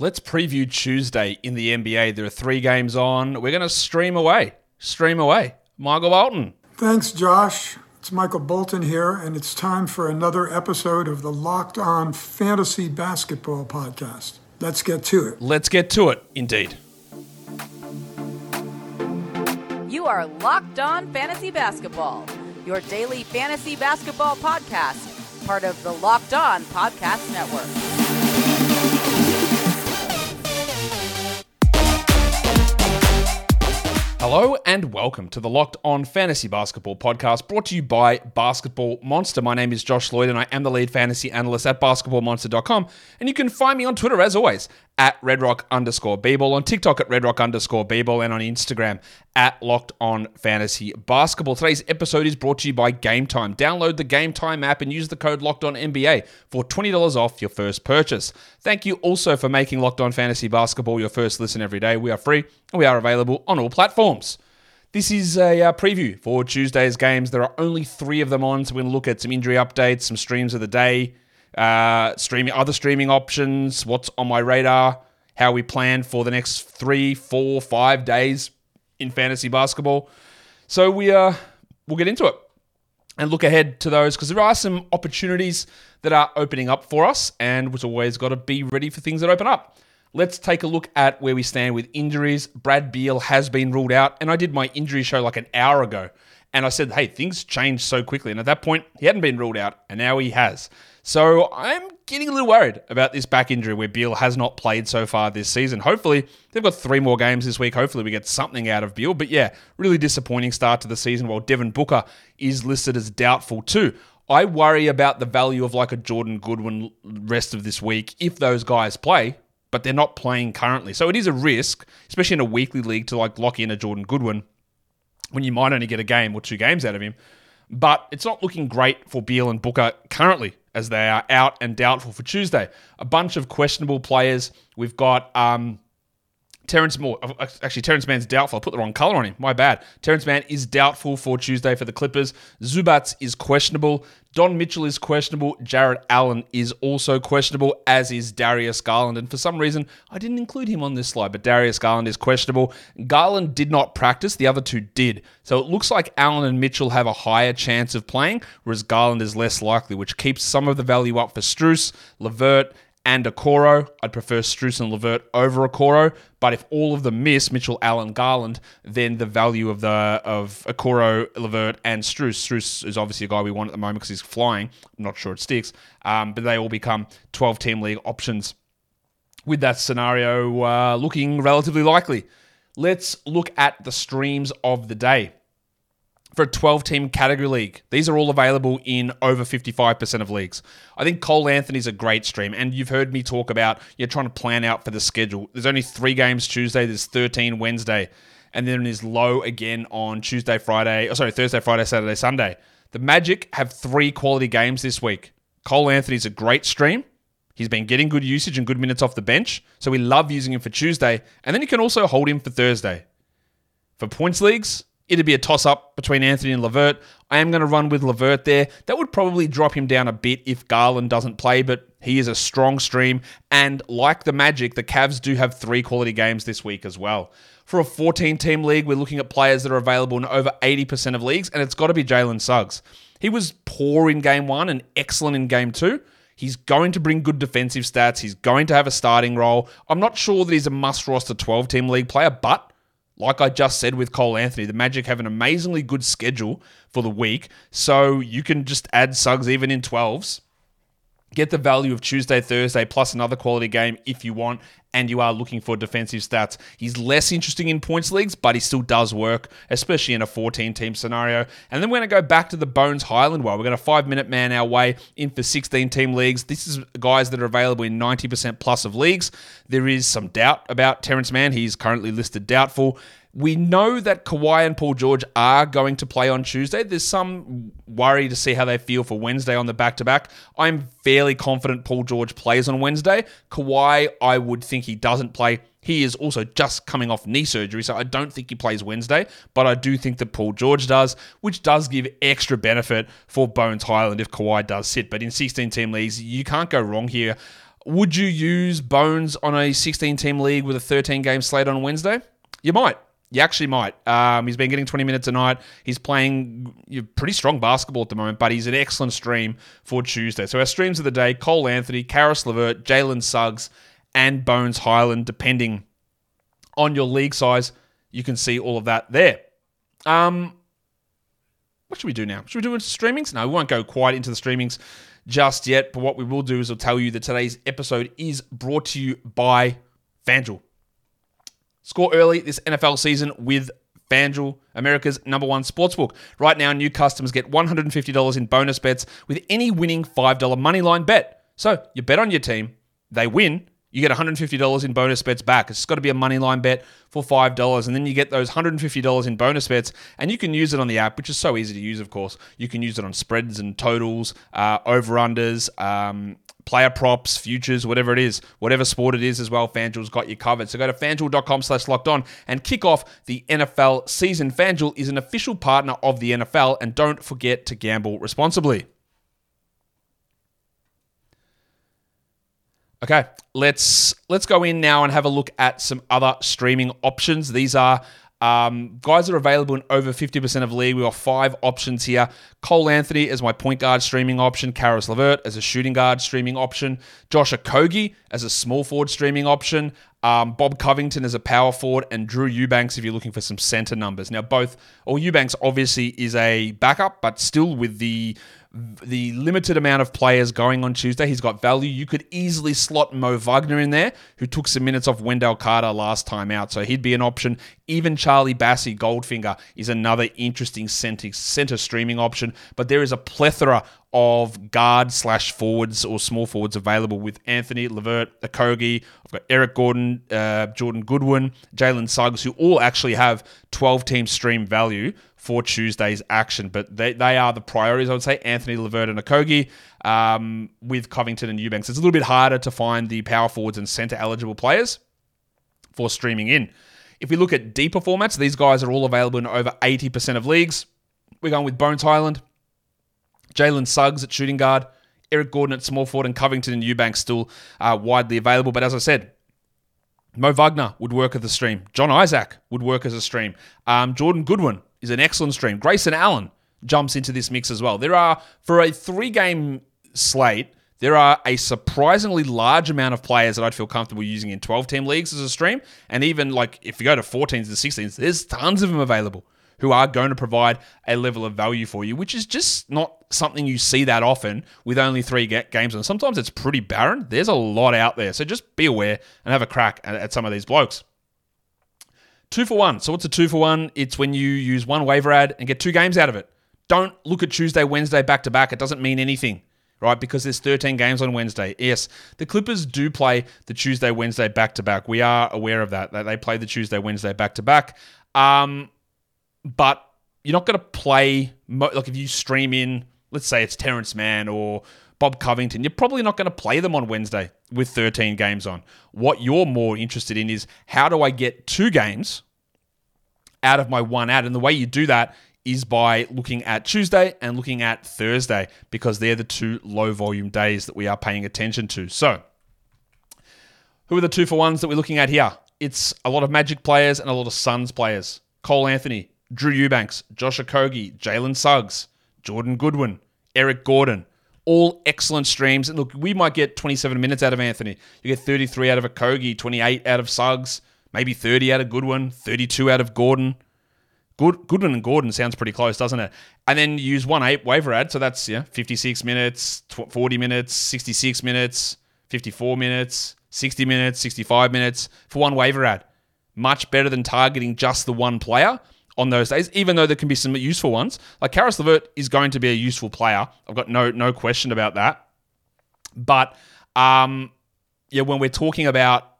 Let's preview Tuesday in the NBA. There are three games on. We're going to stream away. Stream away. Michael Bolton. Thanks, Josh. It's Michael Bolton here, and it's time for another episode of the Locked On Fantasy Basketball Podcast. Let's get to it. Let's get to it, indeed. You are Locked On Fantasy Basketball, your daily fantasy basketball podcast, part of the Locked On Podcast Network. Hello and welcome to the Locked On Fantasy Basketball podcast brought to you by Basketball Monster. My name is Josh Lloyd and I am the lead fantasy analyst at basketballmonster.com. And you can find me on Twitter as always at redrock underscore bball, on TikTok at redrock underscore bball, and on Instagram at locked on fantasy basketball. Today's episode is brought to you by Gametime. Download the Gametime app and use the code locked on NBA for $20 off your first purchase. Thank you also for making Locked On Fantasy Basketball your first listen every day. We are free and we are available on all platforms. This is a uh, preview for Tuesday's games. There are only three of them on, so we're going to look at some injury updates, some streams of the day, uh, streaming other streaming options, what's on my radar, how we plan for the next three, four, five days in fantasy basketball. So we uh, we'll get into it and look ahead to those because there are some opportunities that are opening up for us, and we've always got to be ready for things that open up. Let's take a look at where we stand with injuries. Brad Beal has been ruled out, and I did my injury show like an hour ago. And I said, hey, things change so quickly. And at that point, he hadn't been ruled out, and now he has. So I'm getting a little worried about this back injury where Beal has not played so far this season. Hopefully, they've got three more games this week. Hopefully, we get something out of Beal. But yeah, really disappointing start to the season while Devin Booker is listed as doubtful too. I worry about the value of like a Jordan Goodwin rest of this week if those guys play, but they're not playing currently. So it is a risk, especially in a weekly league, to like lock in a Jordan Goodwin when you might only get a game or two games out of him. But it's not looking great for Beal and Booker currently as they are out and doubtful for Tuesday. A bunch of questionable players. We've got um, Terrence Moore, uh, actually, Terrence Mann's doubtful. I put the wrong color on him. My bad. Terrence Mann is doubtful for Tuesday for the Clippers. Zubac is questionable. Don Mitchell is questionable. Jarrett Allen is also questionable, as is Darius Garland. And for some reason, I didn't include him on this slide, but Darius Garland is questionable. Garland did not practice, the other two did. So it looks like Allen and Mitchell have a higher chance of playing, whereas Garland is less likely, which keeps some of the value up for Strus, LeVert, and Okoro. I'd prefer Strus and LeVert over Okoro. But if all of them miss Mitchell, Allen, Garland, then the value of the of Okoro, LeVert, and Strus. Strus is obviously a guy we want at the moment because he's flying. I'm not sure it sticks. Um, but they all become 12 team league options with that scenario uh, looking relatively likely. Let's look at the streams of the day for a 12 team category league. These are all available in over 55% of leagues. I think Cole Anthony's a great stream, and you've heard me talk about you're trying to plan out for the schedule. There's only three games Tuesday, there's 13 Wednesday, and then there's low again on Tuesday, Friday, oh, sorry, Thursday, Friday, Saturday, Sunday. The Magic have three quality games this week. Cole Anthony's a great stream. He's been getting good usage and good minutes off the bench, so we love using him for Tuesday, and then you can also hold him for Thursday. For points leagues, it'd be a toss up between Anthony and LeVert. I am going to run with LeVert there. That would probably drop him down a bit if Garland doesn't play, but he is a strong stream. And like the Magic, the Cavs do have three quality games this week as well. For a 14 team league, we're looking at players that are available in over 80% of leagues, and it's got to be Jalen Suggs. He was poor in game one and excellent in game two. He's going to bring good defensive stats. He's going to have a starting role. I'm not sure that he's a must roster 12 team league player, but like I just said with Cole Anthony, the Magic have an amazingly good schedule for the week. So you can just add Suggs even in 12s. Get the value of Tuesday, Thursday, plus another quality game if you want, and you are looking for defensive stats. He's less interesting in points leagues, but he still does work, especially in a 14 team scenario. And then we're going to go back to the Bones Hyland well. We're going to five minute man our way in for 16 team leagues. This is guys that are available in 90% plus of leagues. There is some doubt about Terrence Mann. He's currently listed doubtful. We know that Kawhi and Paul George are going to play on Tuesday. There's some worry to see how they feel for Wednesday on the back to back. I'm fairly confident Paul George plays on Wednesday. Kawhi, I would think he doesn't play. He is also just coming off knee surgery, so I don't think he plays Wednesday, but I do think that Paul George does, which does give extra benefit for Bones Hyland if Kawhi does sit. But in 16 team leagues, you can't go wrong here. Would you use Bones on a 16 team league with a 13 game slate on Wednesday? You might. You actually might. Um, he's been getting 20 minutes a night. He's playing pretty strong basketball at the moment, but he's an excellent stream for Tuesday. So our streams of the day Cole Anthony, Caris LeVert, Jalen Suggs, and Bones Hyland. depending on your league size. You can see all of that there. Um, what should we do now? Should we do streamings? No, we won't go quite into the streamings just yet. But what we will do is we'll tell you that today's episode is brought to you by FanDuel. Score early this NFL season with FanDuel, America's number one sportsbook. Right now, new customers get $150 in bonus bets with any winning $5 moneyline bet. So you bet on your team, they win, you get $150 in bonus bets back. It's got to be a moneyline bet for $5. And then you get those $150 in bonus bets. And you can use it on the app, which is so easy to use, of course. You can use it on spreads and totals, uh, over unders, um, player props, futures, whatever it is, whatever sport it is as well, FanDuel's got you covered. So go to fanduel.com slash locked on and kick off the NFL season. FanDuel is an official partner of the NFL, and don't forget to gamble responsibly. Okay, let's let's go in now and have a look at some other streaming options. These are um, guys are available in over 50% of league. We've got five options here. Cole Anthony as my point guard streaming option. Caris LeVert as a shooting guard streaming option. Josh Okogie as a small forward streaming option. Um, Bob Covington as a power forward. And Drew Eubanks if you're looking for some center numbers. Now, both, or Eubanks obviously is a backup, but still with the the limited amount of players going on Tuesday, he's got value. You could easily slot Mo Wagner in there, who took some minutes off Wendell Carter last time out, so he'd be an option. Even Charlie Bassey Goldfinger is another interesting center, streaming option, but there is a plethora of guard slash forwards or small forwards available with Anthony LeVert, Okogie. I've got Eric Gordon, uh, Jordan Goodwin, Jalen Suggs, who all actually have 12 team stream value for Tuesday's action. But they, they are the priorities, I would say. Anthony LeVert and Okogie um, with Covington and Eubanks. It's a little bit harder to find the power forwards and center eligible players for streaming in. If we look at deeper formats, these guys are all available in over 80% of leagues. We're going with Bones Hyland, Jalen Suggs at shooting guard, Eric Gordon at small forward, and Covington and Eubanks still uh, widely available. But as I said, Mo Wagner would work as a stream. John Isaac would work as a stream. Um, Jordan Goodwin is an excellent stream. Grayson Allen jumps into this mix as well. There are, for a three game slate, there are a surprisingly large amount of players that I'd feel comfortable using in 12 team leagues as a stream. And even like if you go to 14s and 16s, there's tons of them available who are going to provide a level of value for you, which is just not something you see that often with only three games. And sometimes it's pretty barren. There's a lot out there. So just be aware and have a crack at some of these blokes. Two for one. So what's a two for one? It's when you use one waiver ad and get two games out of it. Don't look at Tuesday, Wednesday back to back. It doesn't mean anything, right? Because there's 13 games on Wednesday. Yes, the Clippers do play the Tuesday, Wednesday back to back. We are aware of that. That they play the Tuesday, Wednesday back to back. But you're not going to play like if you stream in. Let's say it's Terrence Mann or Bob Covington, you're probably not going to play them on Wednesday with 13 games on. What you're more interested in is how do I get two games out of my one ad? And the way you do that is by looking at Tuesday and looking at Thursday because they're the two low volume days that we are paying attention to. So, who are the two for ones that we're looking at here? It's a lot of Magic players and a lot of Suns players. Cole Anthony, Drew Eubanks, Josh Okogie, Jalen Suggs, Jordan Goodwin, Eric Gordon all excellent streams. And look, we might get 27 minutes out of Anthony. You get 33 out of Okogie, 28 out of Suggs, maybe 30 out of Goodwin, 32 out of Gordon. Good, Goodwin and Gordon sounds pretty close, doesn't it? And then use one eight waiver ad, so that's yeah, 56 minutes, 40 minutes, 66 minutes, 54 minutes, 60 minutes, 65 minutes for one waiver ad. Much better than targeting just the one player on those days, even though there can be some useful ones. Like Caris LeVert is going to be a useful player. I've got no no question about that. But um, yeah, when we're talking about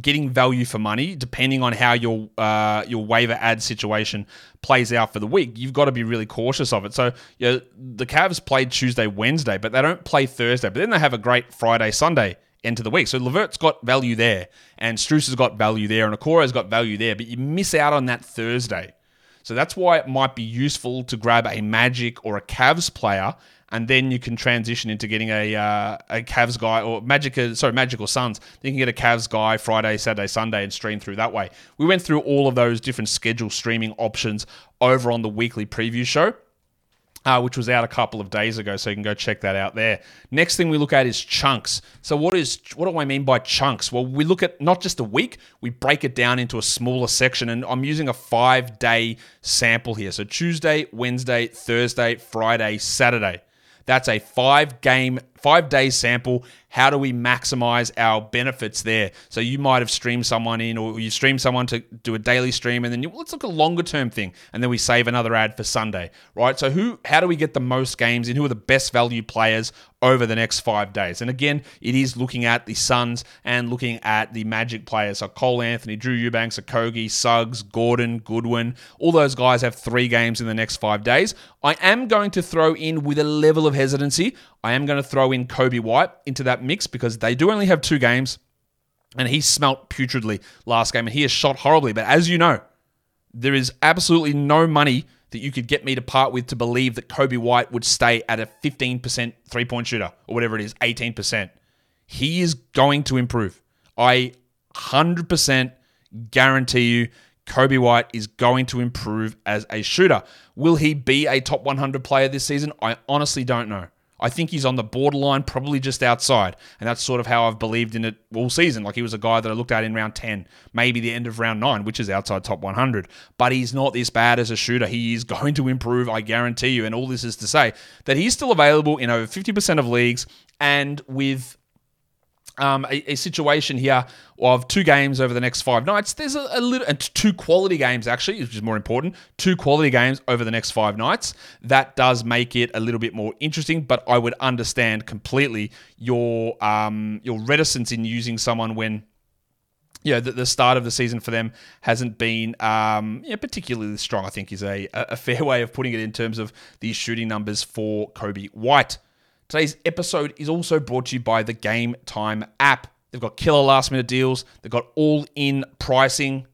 getting value for money, depending on how your uh, your waiver ad situation plays out for the week, you've got to be really cautious of it. So, you know, the Cavs played Tuesday, Wednesday, but they don't play Thursday. But then they have a great Friday, Sunday end of the week. So LeVert's got value there, and Strus has got value there, and Okoro's got value there. But you miss out on that Thursday. So that's why it might be useful to grab a Magic or a Cavs player and then you can transition into getting a uh, a Cavs guy or Magic, uh, sorry, Magical Suns. Then you can get a Cavs guy Friday, Saturday, Sunday, and stream through that way. We went through all of those different schedule streaming options over on the weekly preview show uh, which was out a couple of days ago. So you can go check that out there. Next thing we look at is chunks. So what is what do I mean by chunks? Well, we look at not just a week, we break it down into a smaller section, and I'm using a five day sample here. So Tuesday, Wednesday, Thursday, Friday, Saturday. That's a five game, five day sample how do we maximize our benefits there? So you might have streamed someone in, or you stream someone to do a daily stream, and then you, let's look at a longer term thing, and then we save another ad for Sunday, right? So who, how do we get the most games in? Who are the best value players over the next five days? And again, it is looking at the Suns and looking at the Magic players, so Cole Anthony, Drew Eubanks, Okogie, Suggs, Gordon, Goodwin. All those guys have three games in the next five days. I am going to throw in with a level of hesitancy. I am going to throw in Coby White into that mix because they do only have two games, and he smelt putridly last game, and he has shot horribly. But as you know, there is absolutely no money that you could get me to part with to believe that Coby White would stay at a 15% three point shooter or whatever it is, 18%. He is going to improve. I 100% guarantee you Coby White is going to improve as a shooter. Will he be a top 100 player this season? I honestly don't know. I think he's on the borderline, probably just outside. And that's sort of how I've believed in it all season. Like he was a guy that I looked at in round 10, maybe the end of round 9, which is outside top 100. But he's not this bad as a shooter. He is going to improve, I guarantee you. And all this is to say that he's still available in over 50% of leagues and with um, a, a, situation here of two games over the next five nights. There's a, a, little, and two quality games actually, which is more important. Two quality games over the next five nights. That does make it a little bit more interesting. But I would understand completely your um, your reticence in using someone when. Yeah, the, the start of the season for them hasn't been um, yeah, particularly strong. I think is a, a fair way of putting it in terms of these shooting numbers for Coby White. Today's episode is also brought to you by the Game Time app. They've got killer last minute deals, they've got all in pricing,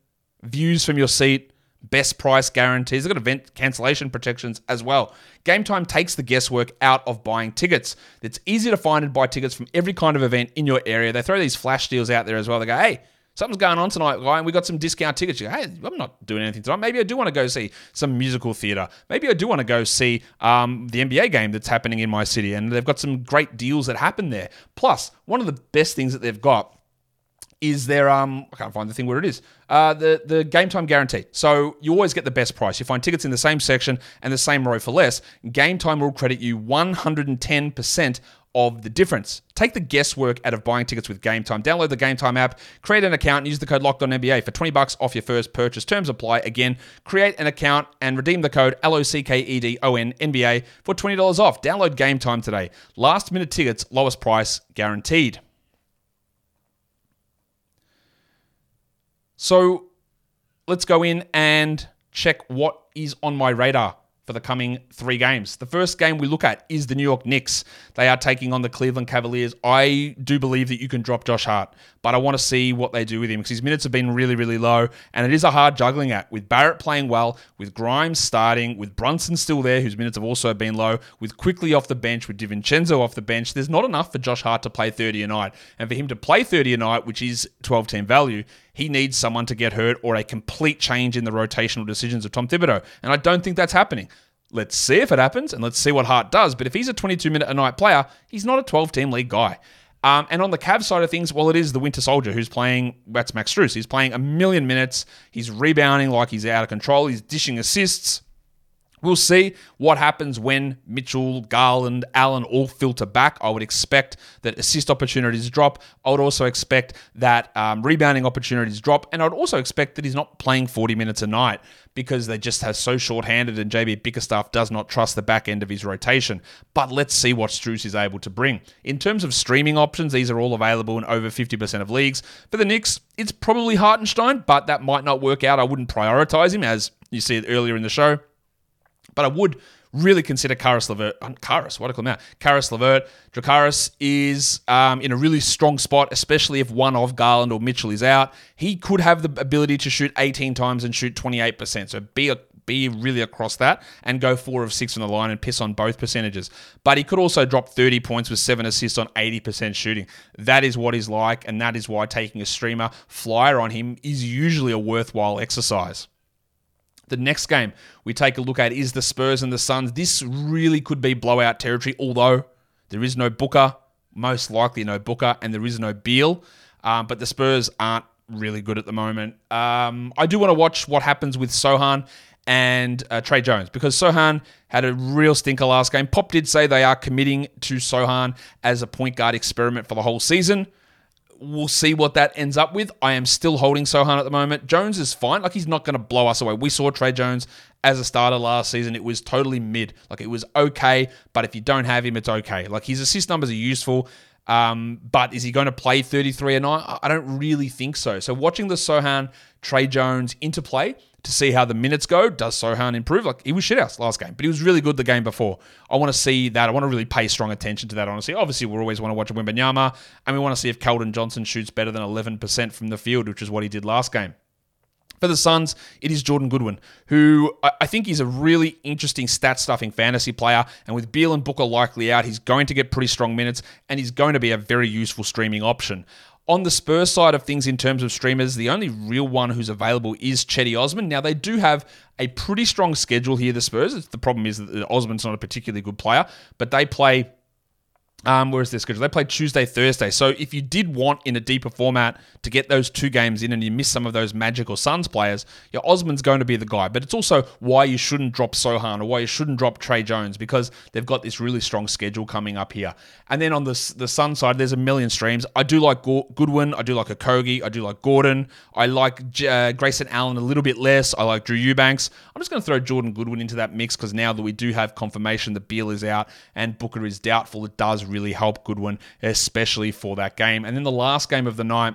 views from your seat, best price guarantees. They've got event cancellation protections as well. Gametime takes the guesswork out of buying tickets. It's easy to find and buy tickets from every kind of event in your area. They throw these flash deals out there as well. They go, hey, something's going on tonight, guy, and we got some discount tickets. Go, hey, I'm not doing anything tonight. Maybe I do want to go see some musical theater. Maybe I do want to go see um, the NBA game that's happening in my city, and they've got some great deals that happen there. Plus, one of the best things that they've got is their um I can't find the thing where it is. Uh the the game time guarantee. So you always get the best price. You find tickets in the same section and the same row for less. Game time will credit you 110% of the difference. Take the guesswork out of buying tickets with Gametime. Download the Gametime app, create an account, and use the code LOCKEDONNBA for 20 bucks off your first purchase. Terms apply. Again, create an account and redeem the code LOCKEDON NBA for $20 off. Download Gametime today. Last minute tickets, lowest price guaranteed. So let's go in and check what is on my radar for the coming three games. The first game we look at is the New York Knicks. They are taking on the Cleveland Cavaliers. I do believe that you can drop Josh Hart, but I want to see what they do with him because his minutes have been really, really low, and it is a hard juggling act with Barrett playing well, with Grimes starting, with Brunson still there, whose minutes have also been low, with Quickley off the bench, with DiVincenzo off the bench. There's not enough for Josh Hart to play 30 a night, and for him to play 30 a night, which is 12 team value, he needs someone to get hurt or a complete change in the rotational decisions of Tom Thibodeau. And I don't think that's happening. Let's see if it happens and let's see what Hart does. But if he's a 22 minute a night player, he's not a 12 team league guy. Um, and on the Cavs side of things, well, it is the Winter Soldier who's playing. That's Max Strus. He's playing a million minutes. He's rebounding like he's out of control. He's dishing assists. We'll see what happens when Mitchell, Garland, Allen all filter back. I would expect that assist opportunities drop. I would also expect that um, rebounding opportunities drop. And I'd also expect that he's not playing 40 minutes a night because they just have so short-handed and JB Bickerstaff does not trust the back end of his rotation. But let's see what Strus is able to bring. In terms of streaming options, these are all available in over 50% of leagues. For the Knicks, it's probably Hartenstein, but that might not work out. I wouldn't prioritize him as you see earlier in the show. But I would really consider Caris LeVert. Um, Caris, what I call him now? Caris LeVert. Dracarys is um, in a really strong spot, especially if one of Garland or Mitchell is out. He could have the ability to shoot 18 times and shoot 28%. So be a be really across that and go four of six from the line and piss on both percentages. But he could also drop 30 points with seven assists on 80% shooting. That is what he's like, and that is why taking a streamer flyer on him is usually a worthwhile exercise. The next game we take a look at is the Spurs and the Suns. This really could be blowout territory, although there is no Booker, most likely no Booker, and there is no Beal. Um, but the Spurs aren't really good at the moment. Um, I do want to watch what happens with Sochan and uh, Tre Jones because Sochan had a real stinker last game. Pop did say they are committing to Sochan as a point guard experiment for the whole season. We'll see what that ends up with. I am still holding Sochan at the moment. Jones is fine. Like, he's not going to blow us away. We saw Tre Jones as a starter last season. It was totally mid. Like, it was okay, but if you don't have him, it's okay. Like, his assist numbers are useful. Um, but is he going to play 33 a night? I don't really think so. So watching the Sochan Tre Jones interplay to see how the minutes go. Does Sochan improve? Like he was shithouse last game, but he was really good the game before. I want to see that. I want to really pay strong attention to that. Honestly, obviously we always want to watch a Wembanyama, and we want to see if Keldon Johnson shoots better than 11% from the field, which is what he did last game. For the Suns, it is Jordan Goodwin, who I think is a really interesting stat stuffing fantasy player. And with Beal and Booker likely out, he's going to get pretty strong minutes and he's going to be a very useful streaming option. On the Spurs side of things, in terms of streamers, the only real one who's available is Cedi Osman. Now, they do have a pretty strong schedule here, the Spurs. The problem is that Osman's not a particularly good player, but they play um, where's their schedule? They play Tuesday, Thursday. So if you did want in a deeper format to get those two games in and you miss some of those Magic or Suns players, yeah, Osman's going to be the guy. But it's also why you shouldn't drop Sochan or why you shouldn't drop Tre Jones because they've got this really strong schedule coming up here. And then on the, the Sun side, there's a million streams. I do like Goodwin. I do like Okogie. I do like Gordon. I like uh, Grayson Allen a little bit less. I like Drew Eubanks. I'm just going to throw Jordan Goodwin into that mix because now that we do have confirmation that Beal is out and Booker is doubtful, it does really help Goodwin, especially for that game. And then the last game of the night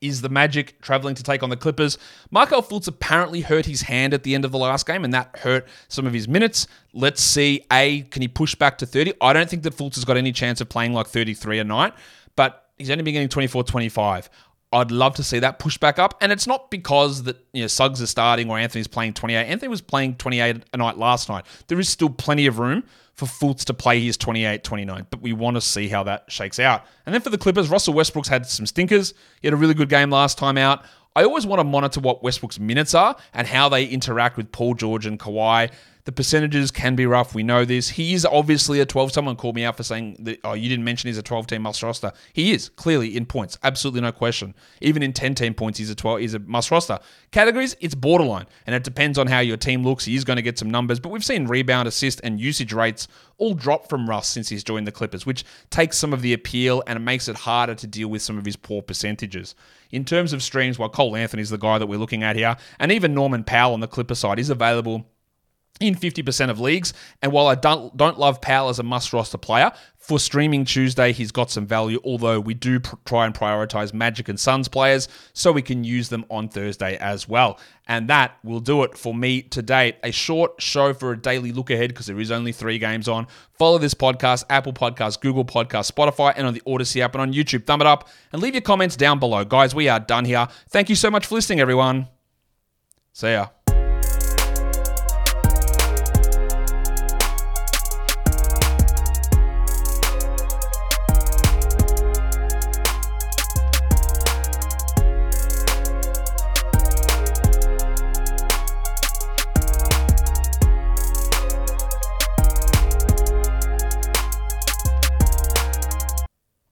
is the Magic traveling to take on the Clippers. Markelle Fultz apparently hurt his hand at the end of the last game, and that hurt some of his minutes. Let's see, A, can he push back to 30? I don't think that Fultz has got any chance of playing like 33 a night, but he's only been getting 24 25. I'd love to see that push back up. And it's not because that you know Suggs is starting or Anthony's playing 28. Anthony was playing 28 a night last night. There is still plenty of room for Fultz to play his 28 29, but we want to see how that shakes out. And then for the Clippers, Russell Westbrook's had some stinkers. He had a really good game last time out. I always want to monitor what Westbrook's minutes are and how they interact with Paul George and Kawhi. The percentages can be rough. We know this. He is obviously a 12. Someone called me out for saying that, oh, you didn't mention he's a 12 team must roster. He is clearly in points. Absolutely no question. Even in 10 team points, he's a 12. He's a must roster. Categories, it's borderline. And it depends on how your team looks. He is going to get some numbers, but we've seen rebound, assist, and usage rates all drop from Russ since he's joined the Clippers, which takes some of the appeal and it makes it harder to deal with some of his poor percentages. In terms of streams, while Cole Anthony is the guy that we're looking at here, and even Norman Powell on the Clipper side is available in 50% of leagues. And while I don't don't love Powell as a must roster player, for streaming Tuesday, he's got some value, although we do pr- try and prioritize Magic and Suns players so we can use them on Thursday as well. And that will do it for me today. A short show for a daily look ahead because there is only three games on. Follow this podcast, Apple Podcasts, Google Podcasts, Spotify, and on the Odyssey app and on YouTube. Thumb it up and leave your comments down below. Guys, we are done here. Thank you so much for listening, everyone. See ya.